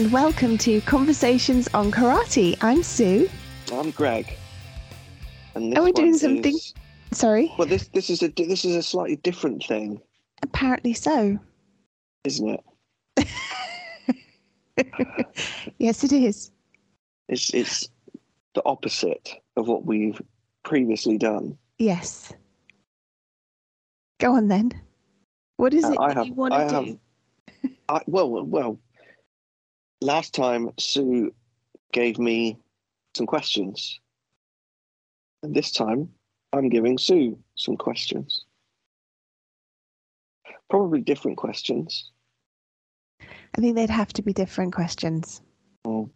And welcome to Conversations on Karate. I'm Sue. I'm Greg. And Are we doing something- is- Sorry. well, this this is a this is a slightly different thing, Apparently so. isn't it? yes, it is. It's it's the opposite of what we've previously done. Yes. Go on then. What is Uh, it I have- you want I to have- do? I, well, well, well. Last time Sue gave me some questions, and this time I'm giving Sue some questions. Probably different questions. I think they'd have to be different questions. Oh,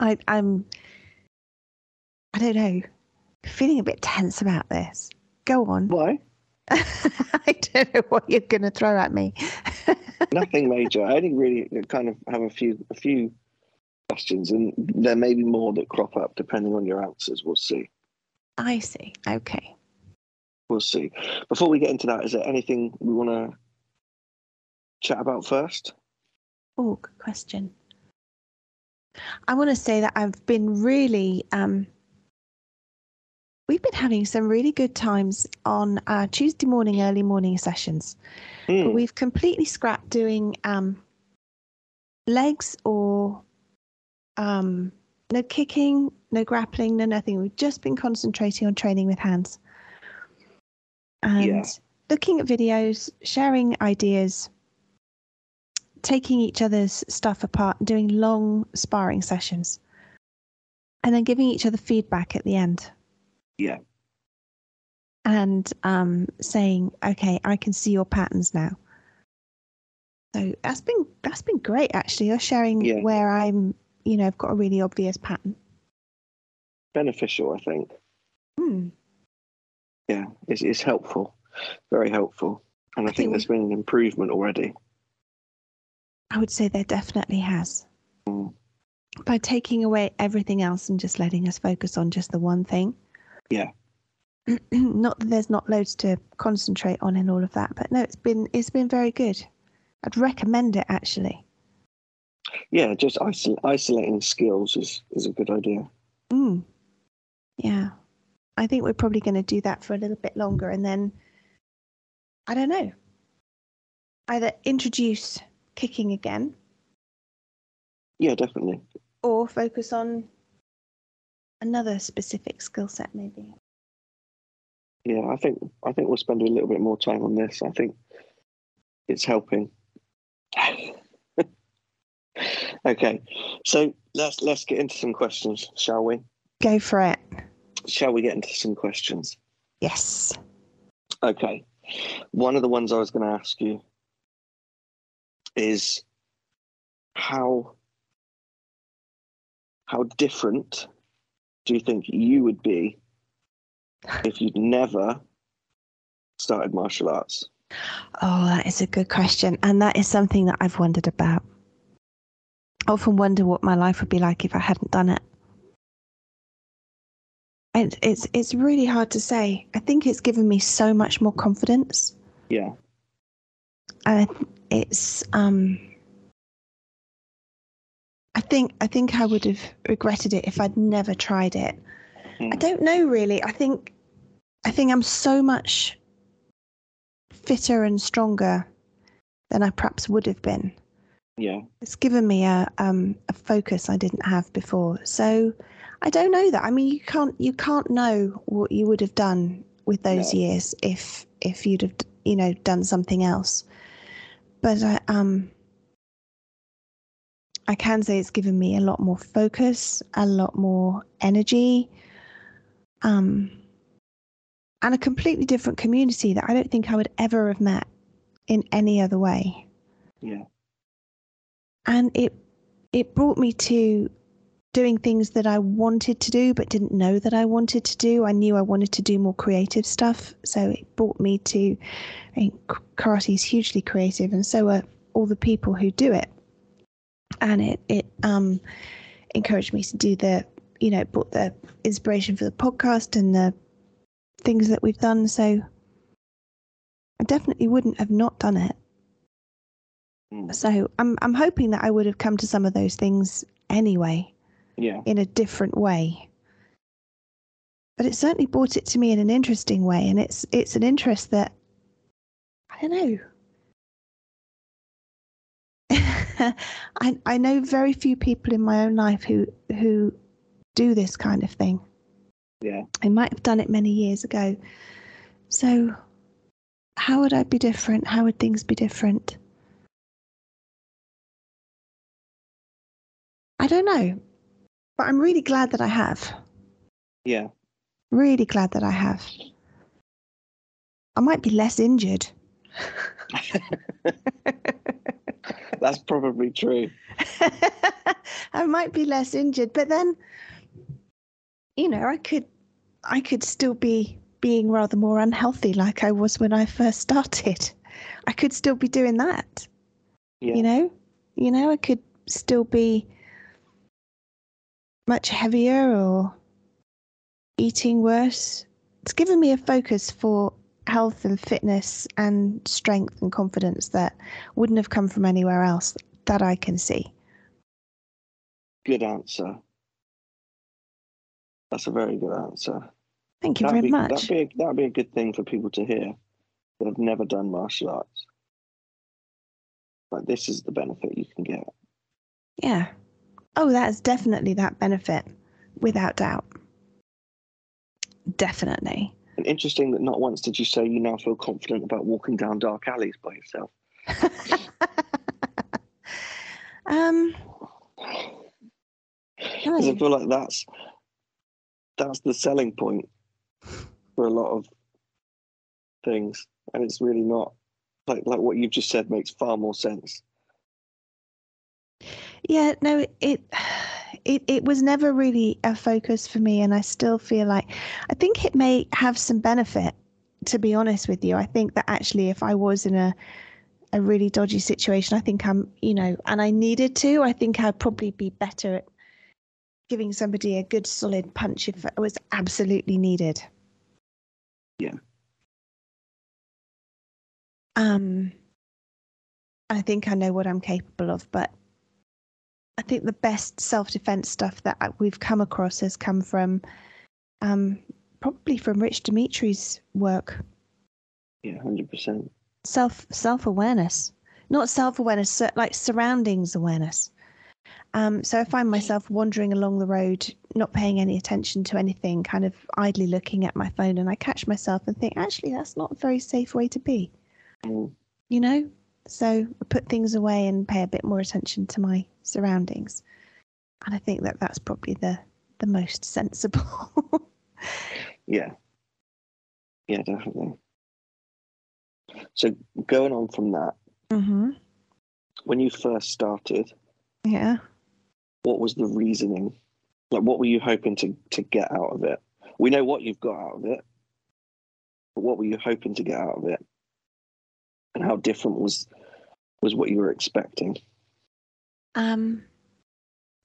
I, I'm. I don't know. Feeling a bit tense about this. Go on. why? I don't know what you're going to throw at me. Nothing major. I only really kind of have a few a few questions, and there may be more that crop up depending on your answers. We'll see. I see. Okay. We'll see. Before we get into that, is there anything we want to chat about first? Oh, good question. I want to say that I've been really, um, we've been having some really good times on our Tuesday morning, early morning sessions. Hmm, But we've completely scrapped doing um, legs or um, no kicking, no grappling, no nothing. We've just been concentrating on training with hands and Yeah. looking at videos, sharing ideas, taking each other's stuff apart, doing long sparring sessions, and then giving each other feedback at the end Yeah. And um, saying, "Okay, I can see your patterns now." So that's been that's been great actually. You're sharing Yeah. where I'm, you know, I've got a really obvious pattern. Beneficial, I think. Hmm. Yeah, it's, it's helpful. Very helpful. And I, I think think there's been an improvement already. I would say there definitely has. Mm. By taking away everything else and just letting us focus on just the one thing. Yeah. not that there's not loads to concentrate on and all of that, but no, it's been it's been very good. I'd recommend it actually. Yeah, just isol- isolating skills is, is a good idea. Mm. Yeah. I think we're probably going to do that for a little bit longer and then, I don't know, either introduce kicking again Yeah, definitely. or focus on another specific skill set, maybe. Yeah, I think I think we'll spend a little bit more time on this. I think it's helping. okay, so let's let's get into some questions, shall we? Go for it. Shall we get into some questions? Yes. Okay. One of the ones I was going to ask you is how how different do you think you would be if you'd never started martial arts? Oh, that is a good question. And that is something that I've wondered about. I often wonder what my life would be like if I hadn't done it. And it's it's really hard to say. I think it's given me so much more confidence. Yeah. And it's um I think I think I would have regretted it if I'd never tried it. I Mm. don't know really. I think I think I'm so much fitter and stronger than I perhaps would have been. Yeah. It's given me a um a focus I didn't have before. So I don't know that. I mean you can't you can't know what you would have done with those No. years if if you'd have you know done something else. But I um I can say it's given me a lot more focus, a lot more energy, um, and a completely different community that I don't think I would ever have met in any other way. Yeah. And it it brought me to doing things that I wanted to do but didn't know that I wanted to do. I knew I wanted to do more creative stuff, so it brought me to. I think karate is hugely creative, and so are all the people who do it. And it it um encouraged me to do the you know brought the inspiration for the podcast and the things that we've done. So I definitely wouldn't have not done it. Mm. So I'm I'm hoping that I would have come to some of those things anyway Yeah. in a different way. But it certainly brought it to me in an interesting way, and it's it's an interest that I don't know. I I know very few people in my own life who who do this kind of thing. Yeah. I might have done it many years ago. So how would I be different? How would things be different? I don't know. But I'm really glad that I have. Yeah. Really glad that I have. I might be less injured. That's probably true. I might be less injured, but then you know, I could I could still be being rather more unhealthy like I was when I first started. I could still be doing that. Yeah. You know? You know, I could still be much heavier or eating worse. It's given me a focus for health and fitness and strength and confidence that wouldn't have come from anywhere else that I can see. Good answer. That's a very good answer. Thank you That'd very be, much. That'd be, a, that'd be a good thing for people to hear that have never done martial arts. Like, this is the benefit you can get. Yeah. Oh, that's definitely that benefit, without doubt. Definitely. And interesting that not once did you say you now feel confident about walking down dark alleys by yourself. um, Because I feel like that's that's the selling point for a lot of things, and it's really not like like what you've just said makes far more sense. yeah, no, it it it was never really a focus for me, and I still feel like I think it may have some benefit. To be honest with you, I think that actually, if I was in a a really dodgy situation, I think I'm, you know, and I needed to, I think I'd probably be better at giving somebody a good solid punch if it was absolutely needed. Yeah. Um, I think I know what I'm capable of, but I think the best self-defense stuff that we've come across has come from, um, probably from Rich Dimitri's work. Yeah, hundred percent. self self awareness, not self awareness, like surroundings awareness. Um, so I find myself wandering along the road, not paying any attention to anything, kind of idly looking at my phone, and I catch myself and think, actually, that's not a very safe way to be, Mm, you know. So I put things away and pay a bit more attention to my surroundings, and I think that that's probably the the most sensible. Yeah, yeah, definitely. So going on from that, hmm when you first started, Yeah. What was the reasoning? Like, what were you hoping to to get out of it? We know what you've got out of it, but what were you hoping to get out of it? And how different was was what you were expecting? Um,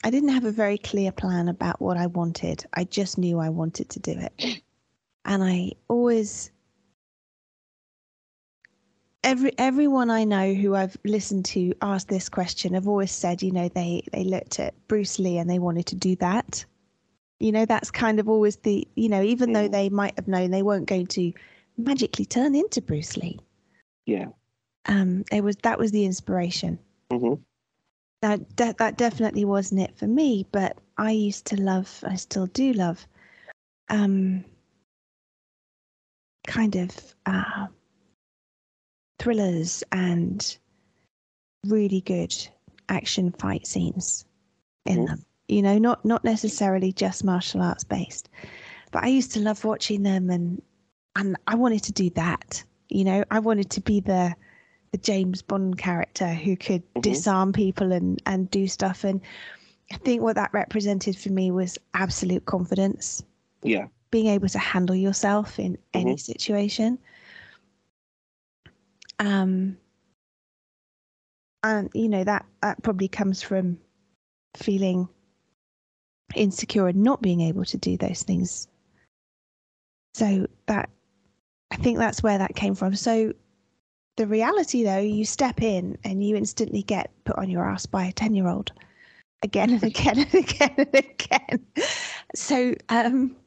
I didn't have a very clear plan about what I wanted. I just knew I wanted to do it. And I always every everyone I know who I've listened to ask this question have always said, you know, they they looked at Bruce Lee and they wanted to do that. You know, that's kind of always the, you know, even though Mm. they might have known they weren't going to magically turn into Bruce Lee. Yeah. Um, it was that was the inspiration. Mm-hmm. that de- that definitely wasn't it for me but i used to love i still do love um kind of uh thrillers and really good action fight scenes in Mhm. them you know not not necessarily just martial arts based but i used to love watching them and and i wanted to do that you know i wanted to be the the James Bond character who could Mhm. disarm people and and do stuff and I think what that represented for me was absolute confidence Yeah. being able to handle yourself in any situation um and you know that that probably comes from feeling insecure and not being able to do those things so that i think that's where that came from so the reality though, you step in and you instantly get put on your ass by a ten year old, again and again and again and again. So um,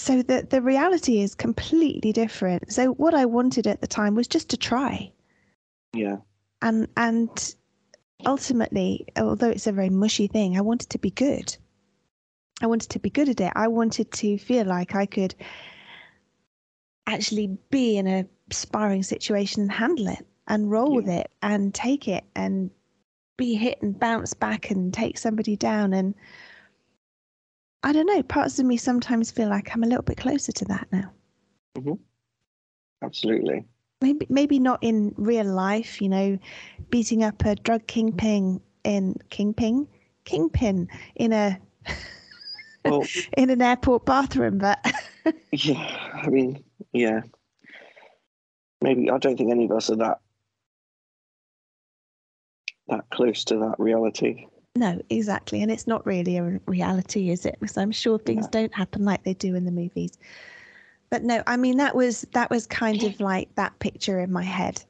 so the the reality is completely different. So what I wanted at the time was just to try. Yeah. And and ultimately, although it's a very mushy thing, I wanted to be good. I wanted to be good at it. I wanted to feel like I could actually be in a sparring situation and handle it and roll yeah. with it and take it and be hit and bounce back and take somebody down and I don't know. Parts of me sometimes feel like I'm a little bit closer to that now. Mm-hmm. Absolutely. Maybe, maybe not in real life. You know, beating up a drug kingpin in kingpin, kingpin in a well, in an airport bathroom. But yeah, I mean, yeah, maybe I don't think any of us are that that close to that reality. No, exactly. And it's not really a reality, is it? Because I'm sure things don't happen like they do in the movies. But no, I mean that was that was kind of like that picture in my head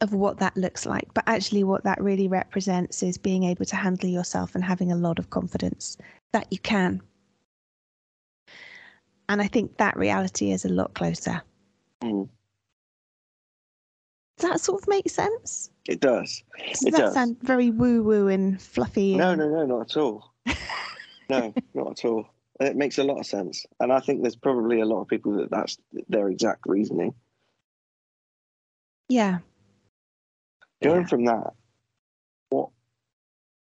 of what that looks like. But actually what that really represents is being able to handle yourself and having a lot of confidence that you can. And I think that reality is a lot closer. Mm. Does that sort of make sense? It does. Does it that does. sound very woo woo and fluffy? No, no, no, not at all. no, not at all. It makes a lot of sense, and I think there's probably a lot of people that that's their exact reasoning. Yeah. Going yeah. from that, what?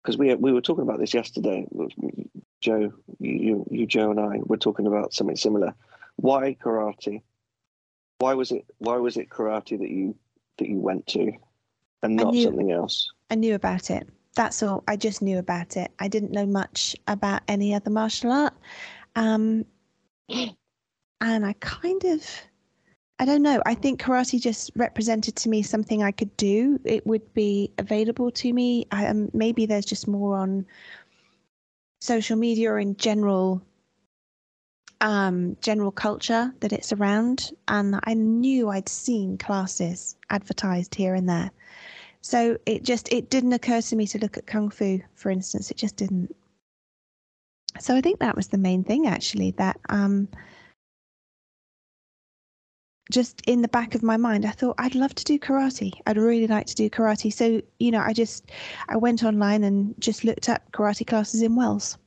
Because we we were talking about this yesterday. Joe, you, you, Joe, and I were talking about something similar. Why karate? Why was it? Why was it karate that you that you went to? and not knew, something else. I knew about it. That's all. I just knew about it. I didn't know much about any other martial art. Um, and I kind of, I don't know. I think karate just represented to me something I could do. It would be available to me. I, um, maybe there's just more on social media or in general um, general culture that it's around. And I knew I'd seen classes advertised here and there. So it just it didn't occur to me to look at kung fu, for instance. It just didn't. So I think that was the main thing actually that um just in the back of my mind I thought I'd love to do karate. I'd really like to do karate. So, you know, I just I went online and just looked up karate classes in Wells.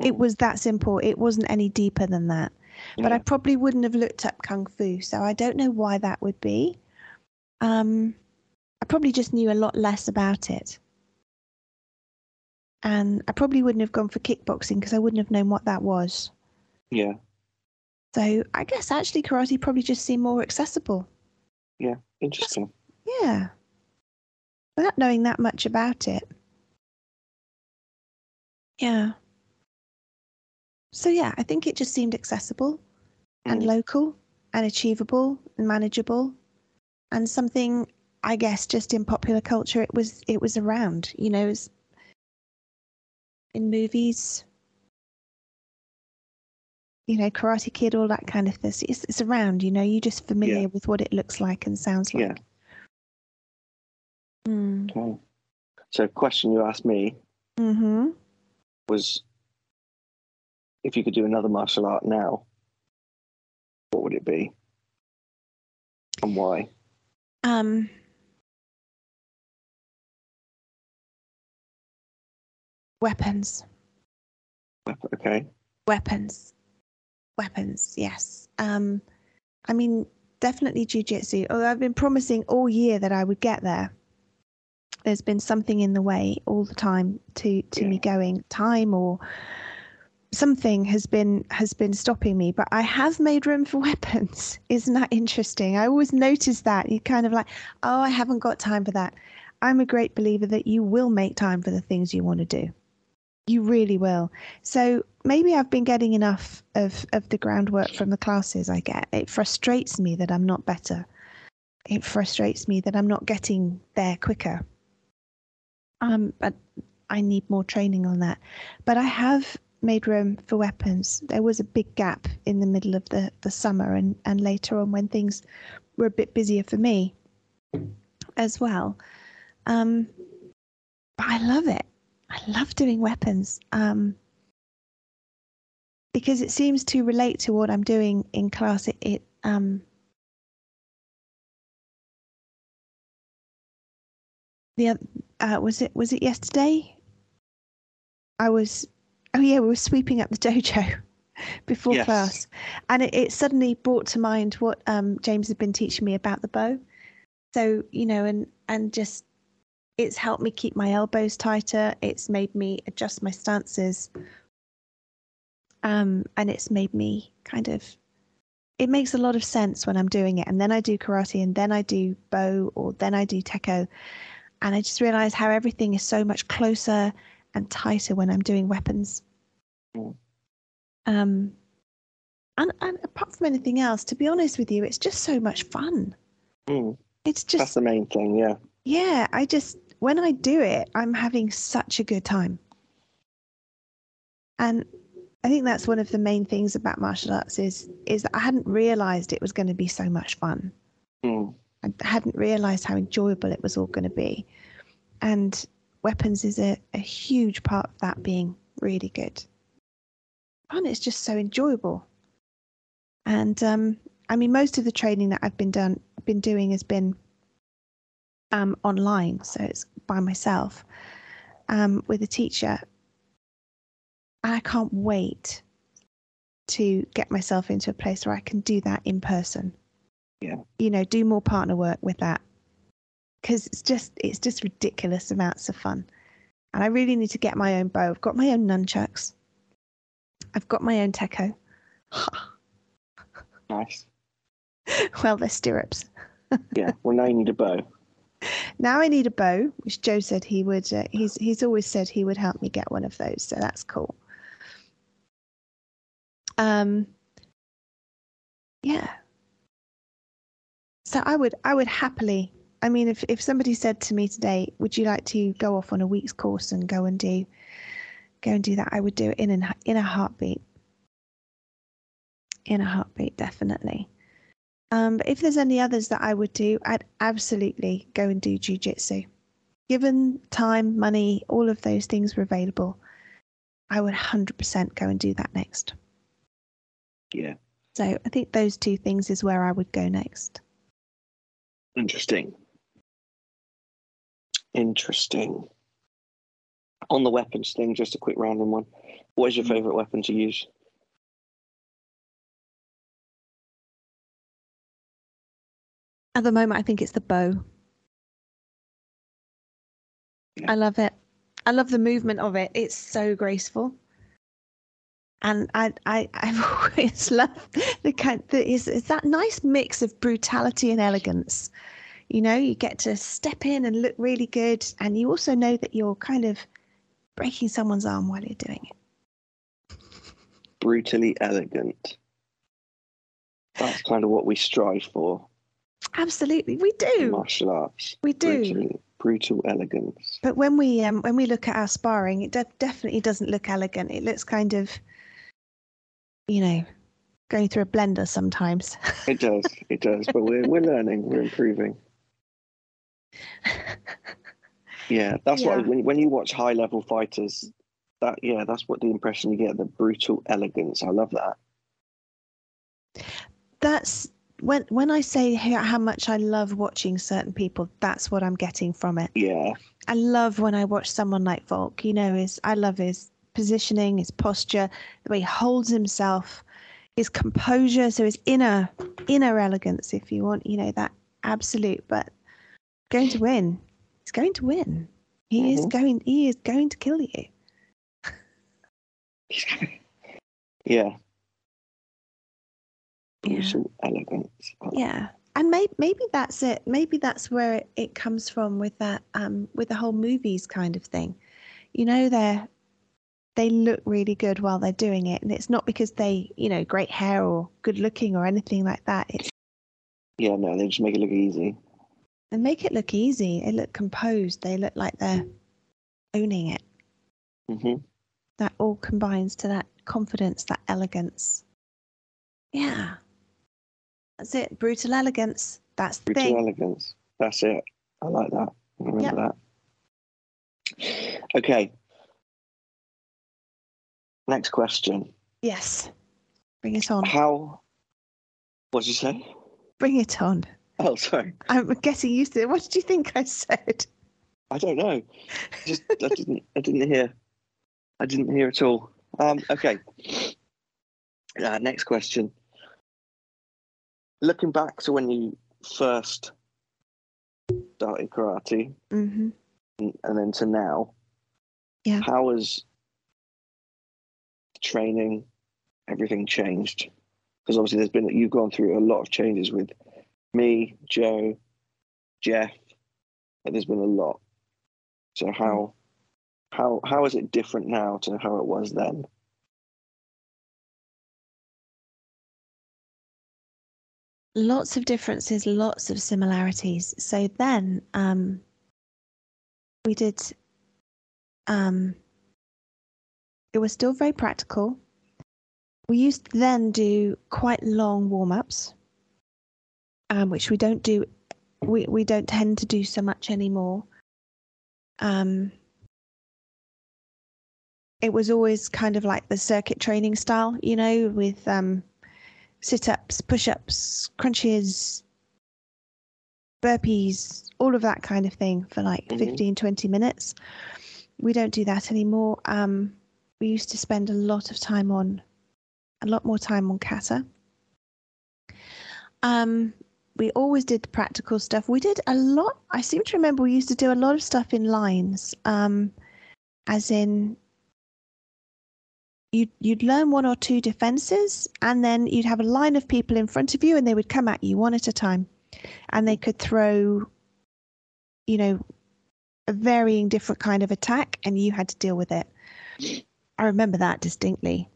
It was that simple. It wasn't any deeper than that. Yeah. But I probably wouldn't have looked up kung fu, so I don't know why that would be. Um I probably just knew a lot less about it. And I probably wouldn't have gone for kickboxing because I wouldn't have known what that was. Yeah. So I guess actually karate probably just seemed more accessible. Yeah, interesting. That's, yeah. Without knowing that much about it. Yeah. So yeah, I think it just seemed accessible mm. and local and achievable and manageable and something I guess just in popular culture, it was it was around. You know, in movies, you know, Karate Kid, all that kind of thing. It's, it's around. You know, you're just familiar yeah. with what it looks like and sounds like. Yeah. Mm. Okay. So, question you asked me mm-hmm. was if you could do another martial art now, what would it be, and why? Um. Weapons. Okay. Weapons. Weapons, yes. Um, I mean, definitely jujitsu. Although I've been promising all year that I would get there. There's been something in the way all the time to to yeah. me going. Time or something has been has been stopping me but i have made room for weapons isn't that interesting i always notice that you kind of like oh i haven't got time for that i'm a great believer that you will make time for the things you want to do you really will. So maybe I've been getting enough of, of the groundwork from the classes I get. It frustrates me that I'm not better. It frustrates me that I'm not getting there quicker. Um, but I need more training on that. But I have made room for weapons. There was a big gap in the middle of the, the summer and, and later on when things were a bit busier for me as well. Um, but I love it. I love doing weapons um, because it seems to relate to what I'm doing in class. It, it um, the uh, was it was it yesterday? I was oh yeah, we were sweeping up the dojo before Yes. class, and it, it suddenly brought to mind what um, James had been teaching me about the bo. So you know, and and just it's helped me keep my elbows tighter. It's made me adjust my stances, um, and it's made me kind of. It makes a lot of sense when I'm doing it, and then I do karate, and then I do bo, or then I do tekko, and I just realize how everything is so much closer and tighter when I'm doing weapons. Mm. Um, and, and apart from anything else, to be honest with you, it's just so much fun. Mm, It's that's just, the main thing. Yeah. yeah, I just, when I do it, I'm having such a good time. And I think that's one of the main things about martial arts is is that I hadn't realized it was going to be so much fun. Mm, I hadn't realized how enjoyable it was all going to be. And weapons is a, a huge part of that being really good. And it's just so enjoyable. And um, I mean, most of the training that I've been done, been doing has been um, online, so it's by myself um, with a teacher. And I can't wait to get myself into a place where I can do that in person Yeah. you know do more partner work with that because it's just it's just ridiculous amounts of fun and i really need to get my own bo i've got my own nunchucks i've got my own tekko nice. well they're stirrups Yeah. Well, now you need a bo. now i need a bo which joe said he would uh, he's he's always said he would help me get one of those so that's cool um yeah so i would i would happily i mean if if somebody said to me today would you like to go off on a week's course and go and do go and do that i would do it in an, in a heartbeat in a heartbeat definitely um, but if there's any others that I would do, I'd absolutely go and do jujitsu. Given time, money, all of those things were available, I would 100% go and do that next. Yeah. So I think those two things is where I would go next. Interesting. Interesting. On the weapons thing, just a quick random one. What is your Mm. favourite weapon to use? At the moment, I think it's the bo. Yeah. I love it. I love the movement of it. It's so graceful. And I, I, I've always loved the kind. The, is is that nice mix of brutality and elegance. You know, you get to step in and look really good, and you also know that you're kind of breaking someone's arm while you're doing it. Brutally elegant. That's kind of what we strive for Absolutely, we do. martial arts. We do. Brutally, brutal elegance. But when we um, when we look at our sparring, it de- definitely doesn't look elegant. It looks kind of, you know, going through a blender sometimes. It does. It does. But we're we're learning. We're improving. Yeah, that's Yeah. what when when you watch high level fighters, that yeah, that's what the impression you get. The brutal elegance. I love that. that's when when I say how, much I love watching certain people. That's what I'm getting from it. Yeah. I love when I watch someone like Volk. You know, his I love his positioning, his posture, the way he holds himself, his composure, so his inner inner elegance, if you want. You know that absolute. But going to win, he's going to win. He is Mhm. going. He is going to kill you. yeah. Yeah. Elegance. Yeah. And maybe maybe that's it. Maybe that's where it, it comes from with that um with the whole movies kind of thing. You know, they're they look really good while they're doing it. And it's not because they, you know, great hair or good looking or anything like that. It's Yeah, no, they just make it look easy. They make it look easy. They look composed. They look like they're owning it. hmm that all combines to that confidence, that elegance. Yeah. That's it. Brutal elegance. That's the Brutal thing. elegance. That's it. I like that. I remember Yep. that. Okay. Next question. Yes. Bring it on. How? What did you say? Bring it on. Oh, sorry. I'm getting used to it. What did you think I said? I don't know. Just I didn't. I didn't hear. I didn't hear at all. Um. Okay. Uh, next question. Looking back to when you first started karate, hmm and, and then to now. Yeah. How has training, everything changed? Because obviously, there's been you've gone through a lot of changes with me, Joe, Jeff. There's been a lot. So how how how is it different now to how it was then? Lots of differences, lots of similarities. So then um, we did, um, it was still very practical. We used to then do quite long warm ups, um, which we don't do, we, we don't tend to do so much anymore. Um, it was always kind of like the circuit training style, you know, with um, sit ups, push ups, crunches, burpees, all of that kind of thing for like Mhm. 15, 20 minutes. We don't do that anymore. Um, we used to spend a lot of time on, a lot more time on kata. Um, we always did the practical stuff. We did a lot. I seem to remember we used to do a lot of stuff in lines, um, as in you'd you'd learn one or two defenses and then you'd have a line of people in front of you and they would come at you one at a time and they could throw you know a varying different kind of attack and you had to deal with it i remember that distinctly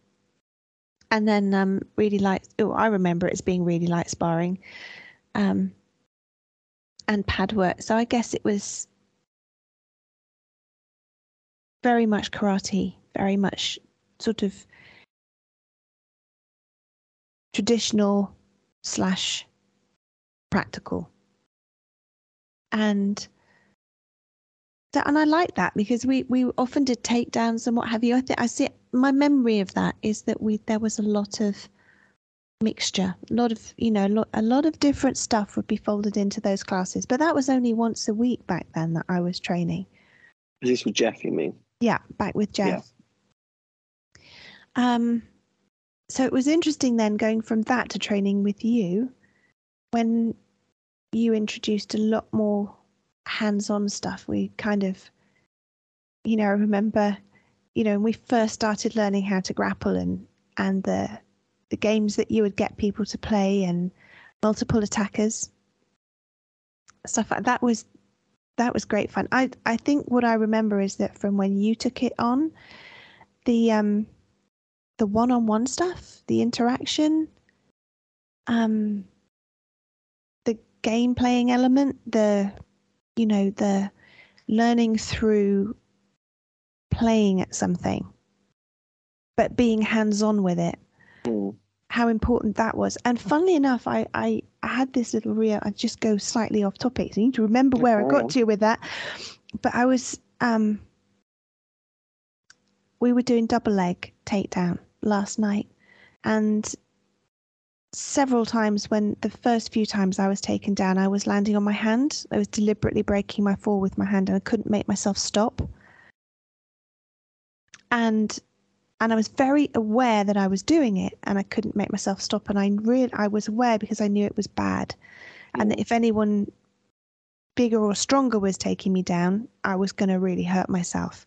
and then um really light oh i remember it as being really light sparring um and pad work. So i guess it was very much karate very much sort of traditional slash practical. And that and i like that because we we often did takedowns and what have you. I think i see my memory of that is that we there was a lot of mixture a lot of you know a lot, a lot of different stuff would be folded into those classes but that was only once a week back then that i was training Is this with Jeff? You mean? yeah back with Jeff. Yeah. um so it was interesting then going from that to training with you when you introduced a lot more hands-on stuff we kind of you know i remember you know when we first started learning how to grapple and and the the games that you would get people to play and multiple attackers. Stuff like that was that was great fun. I i think what i remember is that from when you took it on the um the one-on-one stuff the interaction um the game playing element the you know the learning through playing at something but being hands-on with it. Mm. How important that was. And funnily enough, I, I, I had this little reel. I just go slightly off topic. So you need to remember where I got to with that. But I was, um, we were doing double leg takedown last night, and several times when the first few times I was taken down, I was landing on my hand. I was deliberately breaking my fall with my hand, and I couldn't make myself stop. And and I was very aware that I was doing it and I couldn't make myself stop and I really I was aware because I knew it was bad. And that if anyone bigger or stronger was taking me down I was going to really hurt myself.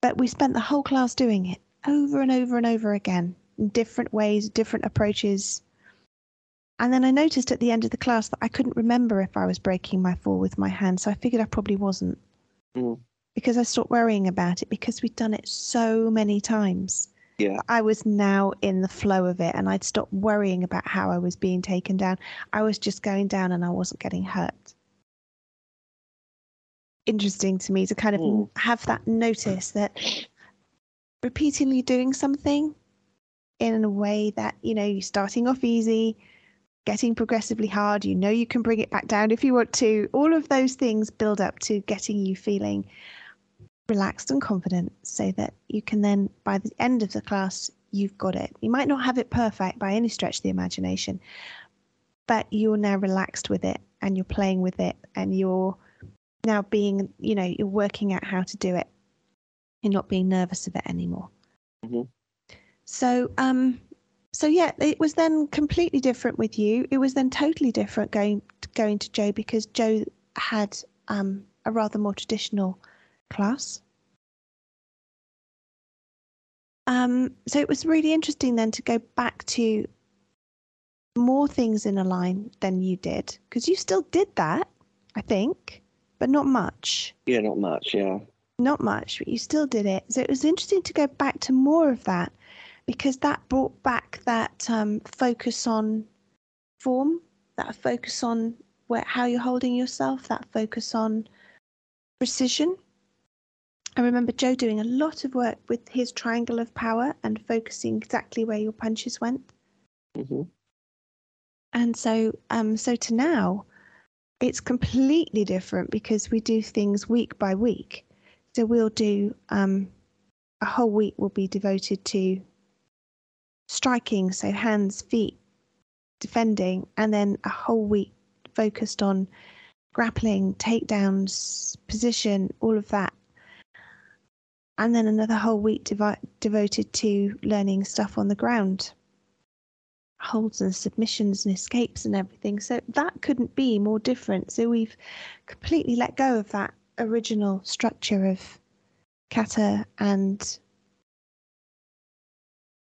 But we spent the whole class doing it over and over and over again in different ways different approaches. And then I noticed at the end of the class that I couldn't remember if I was breaking my fall with my hand so I figured I probably wasn't. Mm. Because I stopped worrying about it because we'd done it so many times. Yeah. I was now in the flow of it and I'd stopped worrying about how I was being taken down. I was just going down and I wasn't getting hurt. Interesting to me to kind of Mm. have that notice that repeatedly doing something in a way that, you know, you're starting off easy, getting progressively hard, you know you can bring it back down if you want to. All of those things build up to getting you feeling relaxed and confident so that you can then, by the end of the class, you've got it. You might not have it perfect by any stretch of the imagination, but you're now relaxed with it and you're playing with it and you're now being, you know, you're working out how to do it. You're not being nervous of it anymore. Mm-hmm. So, um, so yeah, it was then completely different with you. It was then totally different going going to Joe because Joe had um, a rather more traditional class. Um, so it was really interesting then to go back to more things in a line than you did because you still did that, I think, but not much. Yeah, not much. Yeah. Not much, but you still did it. So it was interesting to go back to more of that because that brought back that um, focus on form, that focus on where, how you're holding yourself, that focus on precision. I remember Joe doing a lot of work with his triangle of power and focusing exactly where your punches went. Mm-hmm. And so, um, so to now, it's completely different because we do things week by week. So we'll do um, a whole week will be devoted to striking, so hands, feet, defending, and then a whole week focused on grappling, takedowns, position, all of that. And then another whole week devi- devoted to learning stuff on the ground, holds and submissions and escapes and everything. So that couldn't be more different. So we've completely let go of that original structure of kata and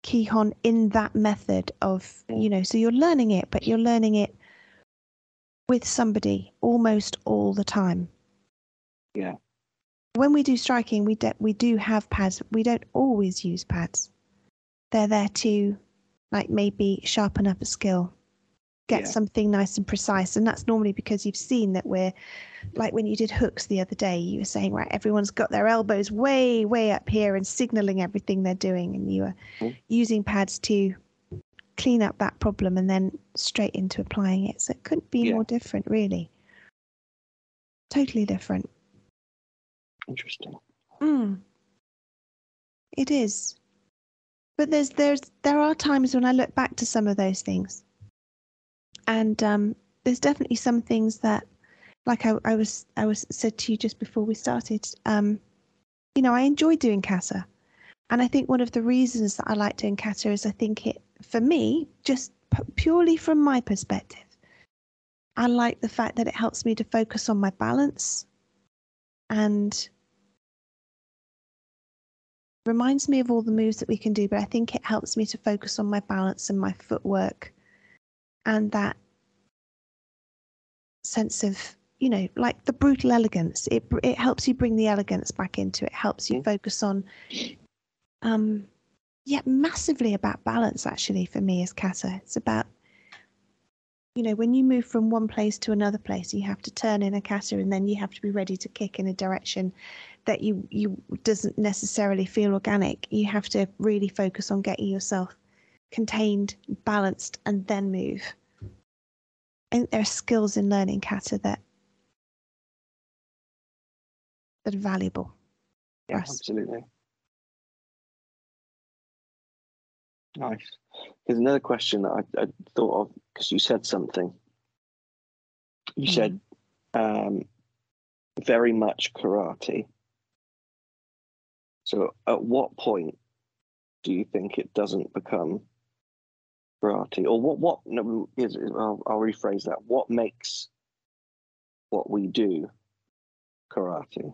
Kihon in that method of, you know, so you're learning it, but you're learning it with somebody almost all the time. Yeah. When we do striking, we do, we do have pads. We don't always use pads. They're there to, like, maybe sharpen up a skill, get Yeah. something nice and precise. And that's normally because you've seen that we're, like when you did hooks the other day, you were saying, right, everyone's got their elbows way, way up here and signaling everything they're doing. And you were Mhm. using pads to clean up that problem and then straight into applying it. So it couldn't be Yeah. more different, really. Totally different. Interesting. Mm. It is. But there's there's there are times when I look back to some of those things. And um, there's definitely some things that like I, I was I was said to you just before we started, um, you know, I enjoy doing kata. And I think one of the reasons that I like doing kata is I think it for me, just p- purely from my perspective, I like the fact that it helps me to focus on my balance and reminds me of all the moves that we can do, but I think it helps me to focus on my balance and my footwork and that sense of, you know, like the brutal elegance. It it helps you bring the elegance back into it. Helps you Mm. focus on, um, yeah, massively about balance. Actually, for me as kata, it's about you know, when you move from one place to another place, you have to turn in a kata and then you have to be ready to kick in a direction that you you doesn't necessarily feel organic. You have to really focus on getting yourself contained, balanced, and then move. And there are skills in learning kata that that are valuable. Yeah, Yes. absolutely. Nice. There's another question that I, I thought of because you said something. You said um, very much karate. So, at what point do you think it doesn't become karate, or what? What no, is? I'll, I'll rephrase that. What makes what we do karate?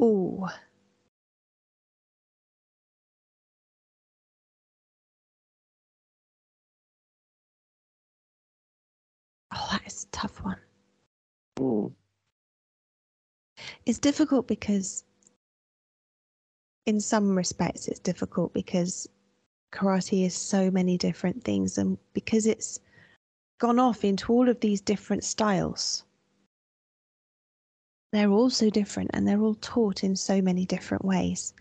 Oh. Oh, that is a tough one. Mm, It's difficult because, in some respects, it's difficult because karate is so many different things, and because it's gone off into all of these different styles, they're all so different and they're all taught in so many different ways.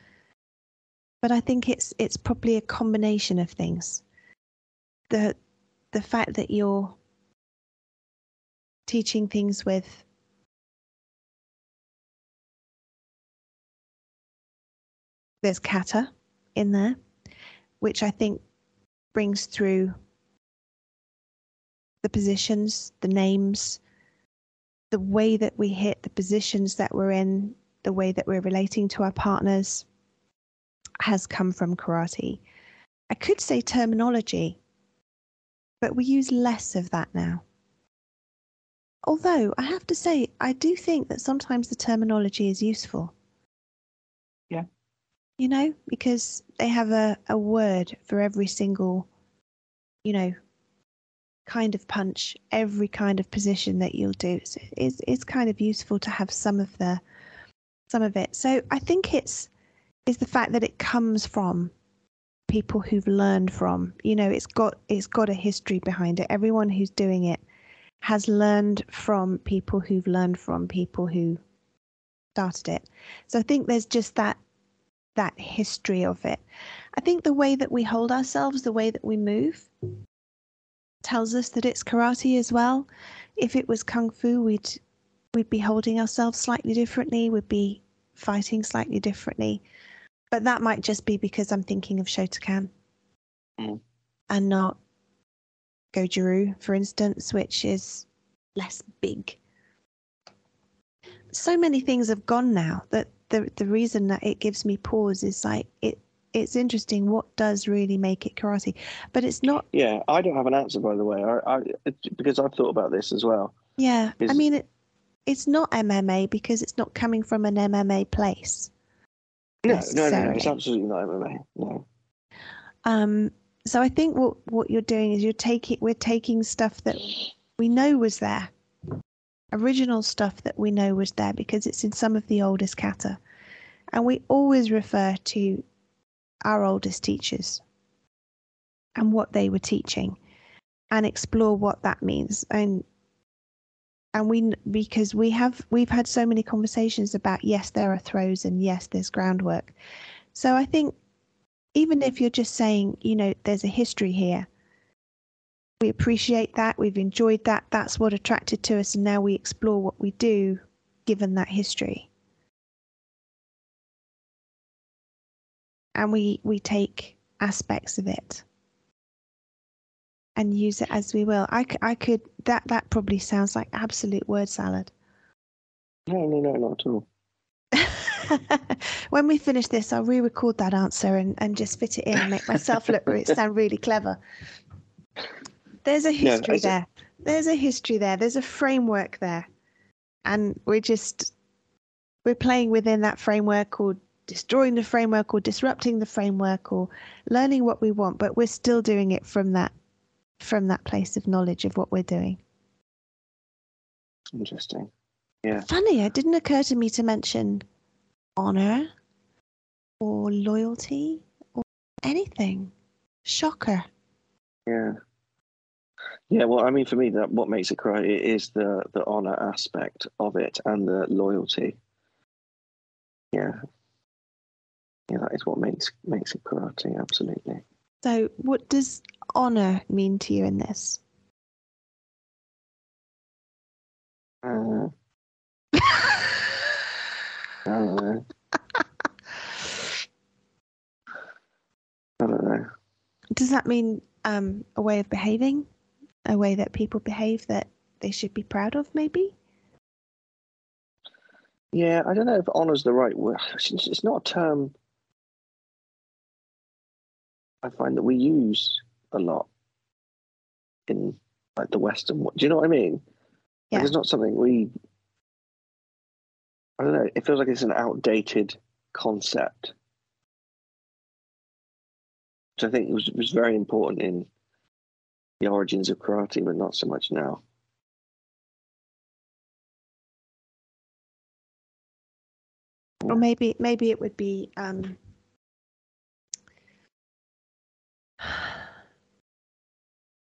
But I think it's it's probably a combination of things. The the fact that you're teaching things with there's kata in there, which I think brings through the positions, the names, the way that we hit, the positions that we're in, the way that we're relating to our partners has come from karate. I could say terminology, but we use less of that now. Although I have to say, I do think that sometimes the terminology is useful. Yeah. You know, because they have a, a word for every single, you know, kind of punch, every kind of position that you'll do. So it's it's kind of useful to have some of the some of it. So I think it's is the fact that it comes from people who've learned from. You know, it's got it's got a history behind it. Everyone who's doing it has learned from people who've learned from people who started it. So I think there's just that that history of it. I think the way that we hold ourselves, the way that we move, tells us that it's karate as well. If it was kung fu, we'd we'd be holding ourselves slightly differently. We'd be fighting slightly differently. But that might just be because I'm thinking of Shotokan Mm. and not Goju-Ryu, for instance, which is less big. So many things have gone now that the the reason that it gives me pause is like it it's interesting what does really make it karate, but it's not. Yeah, I don't have an answer, by the way, I, I, because I've thought about this as well. Yeah, I mean it. It's not MMA because it's not coming from an MMA place. No, no, no, no, it's absolutely not MMA. No. Um, so I think what what you're doing is you're taking we're taking stuff that we know was there, original stuff that we know was there because it's in some of the oldest kata, and we always refer to our oldest teachers and what they were teaching, and explore what that means and. And we, because we have, we've had so many conversations about yes, there are throws and yes, there's groundwork. So I think even if you're just saying, you know, there's a history here, we appreciate that, we've enjoyed that, that's what attracted to us, and now we explore what we do given that history. And we, we take aspects of it and use it as we will. I, I could, that, that probably sounds like absolute word salad. No, no, no, not at all. when we finish this, I'll re-record that answer and, and just fit it in and make myself look re- sound really clever. There's a history there. There's a history there. There's a framework there, and we're just we're playing within that framework, or destroying the framework, or disrupting the framework, or learning what we want. But we're still doing it from that from that place of knowledge of what we're doing. Interesting. Funny, it didn't occur to me to mention honor or loyalty or anything. Shocker. Yeah. Yeah, well, I mean, for me, that what makes it karate is the the honor aspect of it and the loyalty. Yeah, yeah, that is what makes makes it karate. Absolutely. So, what does honor mean to you in this? Uh, don't know. I don't know. Does that mean um, a way of behaving? A way that people behave that they should be proud of, maybe? Yeah, I don't know if honor's the right word. It's, it's not a term I find that we use a lot in like the Western. wo- Do you know what I mean? Yeah. Like, it's not something we. I don't know. It feels like it's an outdated concept, which I think it was was very important in the origins of karate, but not so much now. Or maybe maybe it would be um,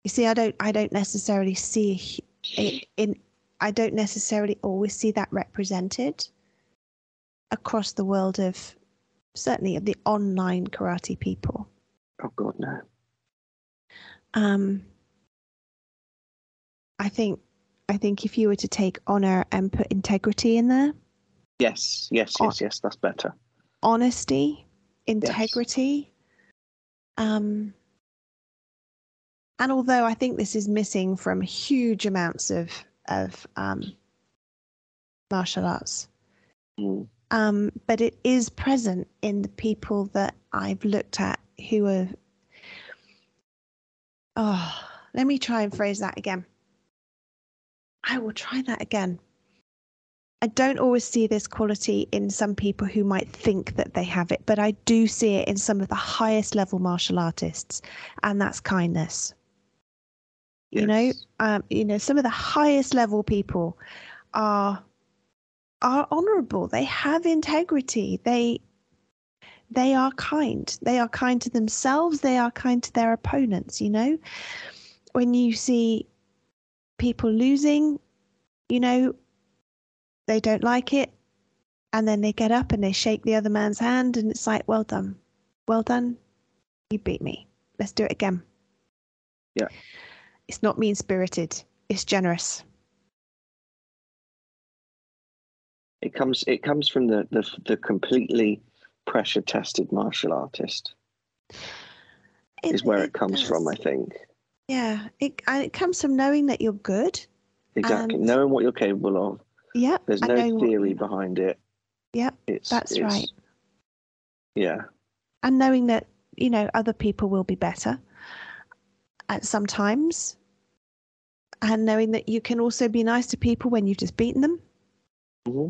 You see, I don't I don't necessarily see it in I don't necessarily always see that represented across the world of certainly of the online karate people. Oh God, no. Um, I think I think if you were to take honor and put integrity in there, Yes, yes, yes, yes. That's better. honesty, integrity, um, and although I think this is missing from huge amounts of of um, martial arts, Mm. um, but it is present in the people that I've looked at who are. Oh, let me try and phrase that again. I will try that again. I don't always see this quality in some people who might think that they have it, but I do see it in some of the highest level martial artists, and that's kindness. You know, um, you know, some of the highest level people are are honorable. They have integrity. They they are kind. They are kind to themselves. They are kind to their opponents. You know, when you see people losing, you know, they don't like it, and then they get up and they shake the other man's hand, and it's like, well done, well done, you beat me. Let's do it again. Yeah. It's not mean spirited. It's generous. It comes. It comes from the the, the completely pressure tested martial artist. Is where it, comes from. I think Yeah, it and it comes from knowing that you're good. exactly knowing what you're capable of. Yep. There's no knowing what theory behind it. Yep, It's that's it's- right. Yeah. And knowing that you know other people will be better at sometimes, and knowing that you can also be nice to people when you've just beaten them. hmm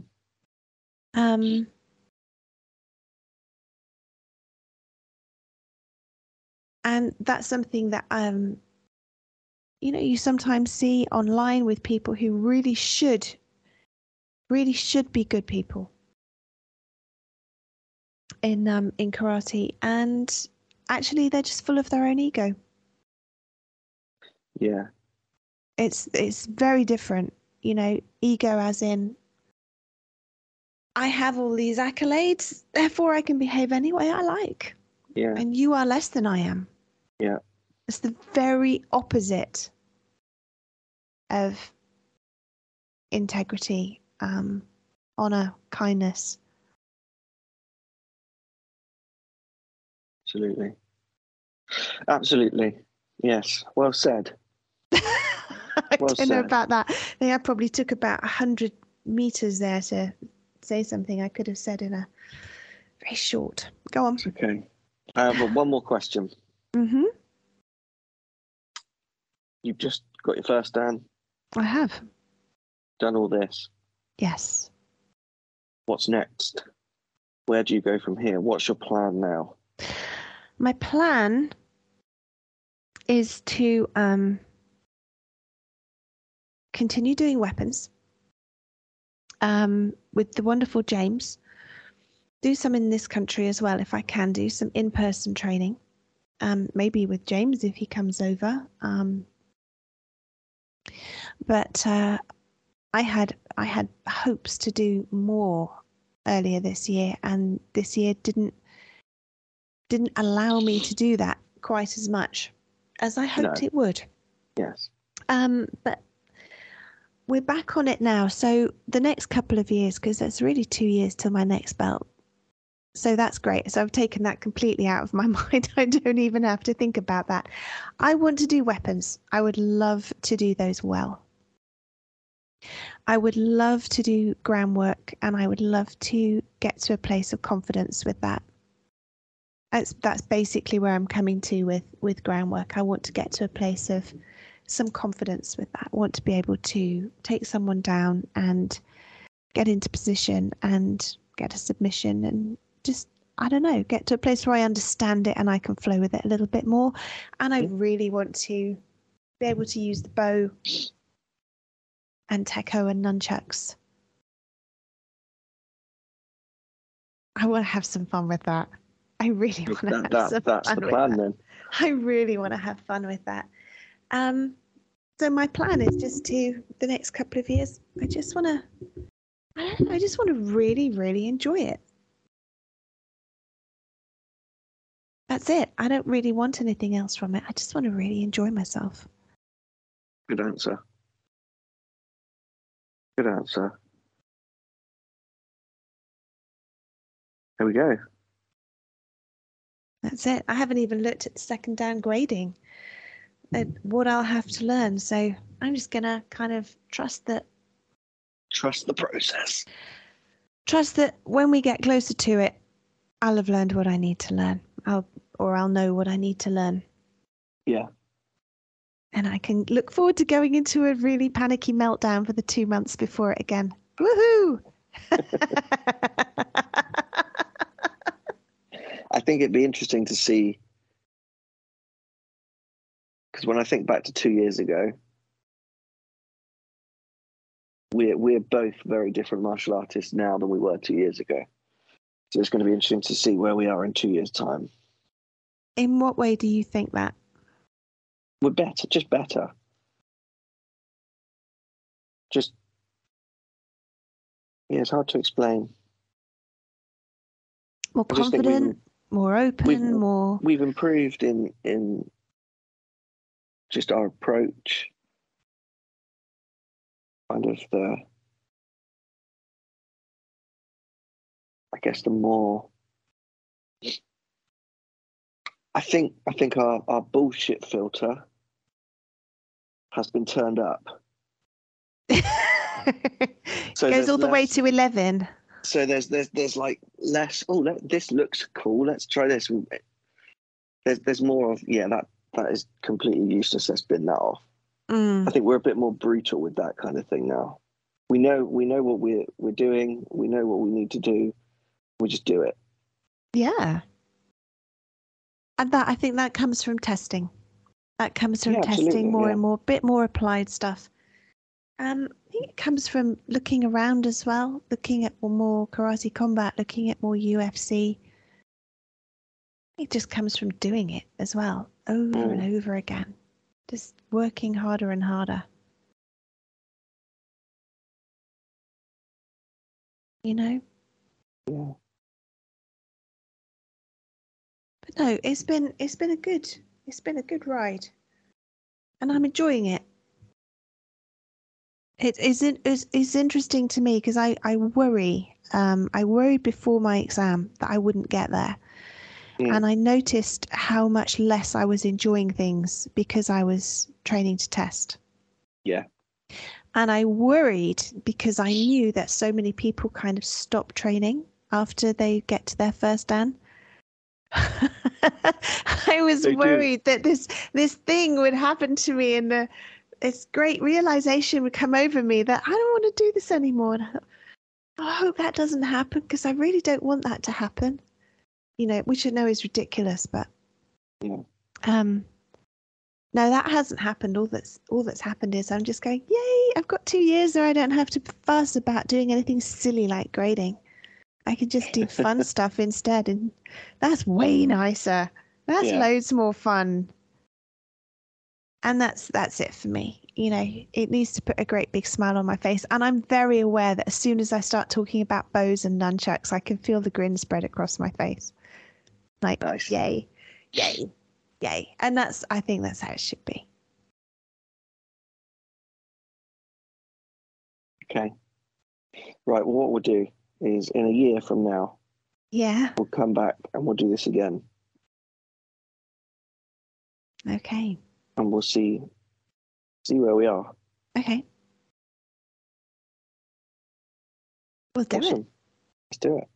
Um, and that's something that um, you know, you sometimes see online with people who really should, really should be good people in um in karate, and actually they're just full of their own ego. Yeah. It's it's very different, you know, ego as in I have all these accolades, therefore I can behave any way I like. Yeah. And you are less than I am. Yeah. It's the very opposite of integrity, um, honor, kindness. Absolutely. Absolutely. Yes. Well said. I Well don't know about that. I think I probably took about a hundred meters there to say something I could have said in a very short. Go on. It's okay. Uh, but one more question. Mm-hmm. You've just got your first Dan, I have. done all this. Yes. What's next? Where do you go from here? What's your plan now? My plan is to um, continue doing weapons um, with the wonderful James. Do some in this country as well, if I can do some in person training. Um, maybe with James if he comes over. Um, but uh, I had I had hopes to do more earlier this year, and this year didn't didn't allow me to do that quite as much as I hoped No. it would. Yes. Um, but we're back on it now. So the next couple of years, because that's really two years till my next belt. So that's great. So I've taken that completely out of my mind. I don't even have to think about that. I want to do weapons. I would love to do those well. I would love to do groundwork and I would love to get to a place of confidence with that. That's that's basically where I'm coming to with with groundwork. I want to get to a place of some confidence with that. Want to be able to take someone down and get into position and get a submission and just I don't know, get to a place where I understand it and I can flow with it a little bit more. And I really want to be able to use the bo and tekko and nunchucks. I want to have some fun with that. I really want to have That, that, some that's fun the with plan that. then. I really want to have fun with that. Um, so my plan is just to the next couple of years. I just want to. I don't know. I just want to really, really enjoy it. That's it. I don't really want anything else from it. I just want to really enjoy myself. Good answer. Good answer. There we go. That's it. I haven't even looked at the second dan grading, at Uh, what I'll have to learn. So I'm just gonna kind of trust that. Trust the process. Trust that when we get closer to it, I'll have learned what I need to learn. I'll or I'll know what I need to learn. Yeah. And I can look forward to going into a really panicky meltdown for the two months before it again. Woohoo! I think it'd be interesting to see because when I think back to two years ago, we're we're both very different martial artists now than we were two years ago. So it's going to be interesting to see where we are in two years' time. In what way do you think that? We're better, just better. Just yeah, it's hard to explain. More confident, more open, we've- more. We've improved in in just our approach, kind of the. I guess the more. I think I think our, our bullshit filter has been turned up. So Goes all the way to 11. so there's there's there's like less oh this looks cool let's try this there's there's more of yeah that that is completely useless let's bin that off Mm. i think we're a bit more brutal with that kind of thing now we know we know what we're we're doing we know what we need to do we just do it Yeah. And that I think that comes from testing. That comes from Yeah, testing more yeah. and more, bit more applied stuff. Um, I think it comes from looking around as well, looking at more karate combat, looking at more UFC. It just comes from doing it as well, over Mm. and over again, just working harder and harder. You know, yeah But no, it's been it's been a good it's been a good ride, and I'm enjoying it. It is it is it's interesting to me because I I worry um I worried before my exam that I wouldn't get there, Mm. and I noticed how much less I was enjoying things because I was training to test. Yeah. And I worried because I knew that so many people kind of stop training after they get to their first dan. I was They do. worried that this this thing would happen to me and the, this great realization would come over me that I don't want to do this anymore. And I thought, "Oh, I hope that doesn't happen because I really don't want that to happen. You know, which I know is ridiculous, but Yeah. um, no, that hasn't happened. All that's all that's happened is I'm just going, yay! I've got two years where I don't have to fuss about doing anything silly like grading. I can just do fun stuff instead, and that's way nicer. That's Yeah. loads more fun. And that's that's it for me. You know, it needs to put a great big smile on my face. And I'm very aware that as soon as I start talking about bos and nunchucks, I can feel the grin spread across my face. Like, nice yay, yay, yay. And that's I think that's how it should be. okay right well what we'll do is in a year from now Yeah. we'll come back and we'll do this again Okay. and we'll see see where we are Okay. We'll do awesome it. let's do it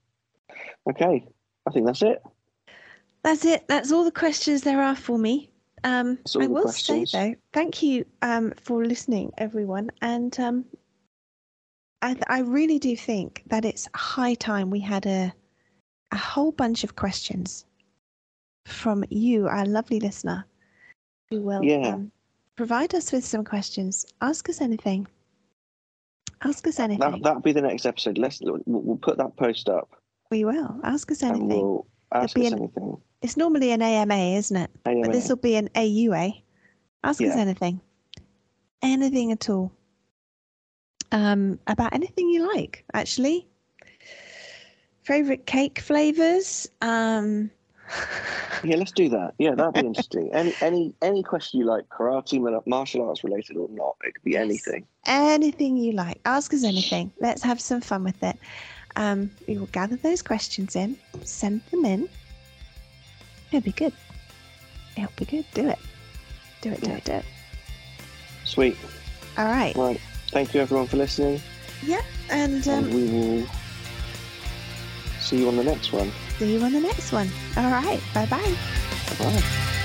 okay i think that's it That's it. That's all the questions there are for me. Um, I will questions. say though, thank you um, for listening, everyone, and um, I, I really do think that it's high time we had a a whole bunch of questions from you, our lovely listener, who will Yeah. um, provide us with some questions. Ask us anything. Ask us anything. that, that'll be the next episode let's we'll, put that post up we will. Ask us anything. Ask us an- anything It's normally an AMA, isn't it? Anyway, But this will be an AUA. Ask us anything. Anything at all. Um, about anything you like, actually. Favorite cake flavors? Um, Yeah, let's do that. Yeah, that'd be interesting. Any any any question you like, karate, martial arts related or not, it could be Yes. anything. anything you like. Ask us anything. Let's have some fun with it. Um, we will gather those questions in, send them in. It'll be good. It'll be good. Do it. Do it, do Yeah. it, do it. Sweet. All right. Right. Thank you everyone for listening, Yeah, and um, we will see you on the next one. see you on the next one. All right. Bye bye. Bye.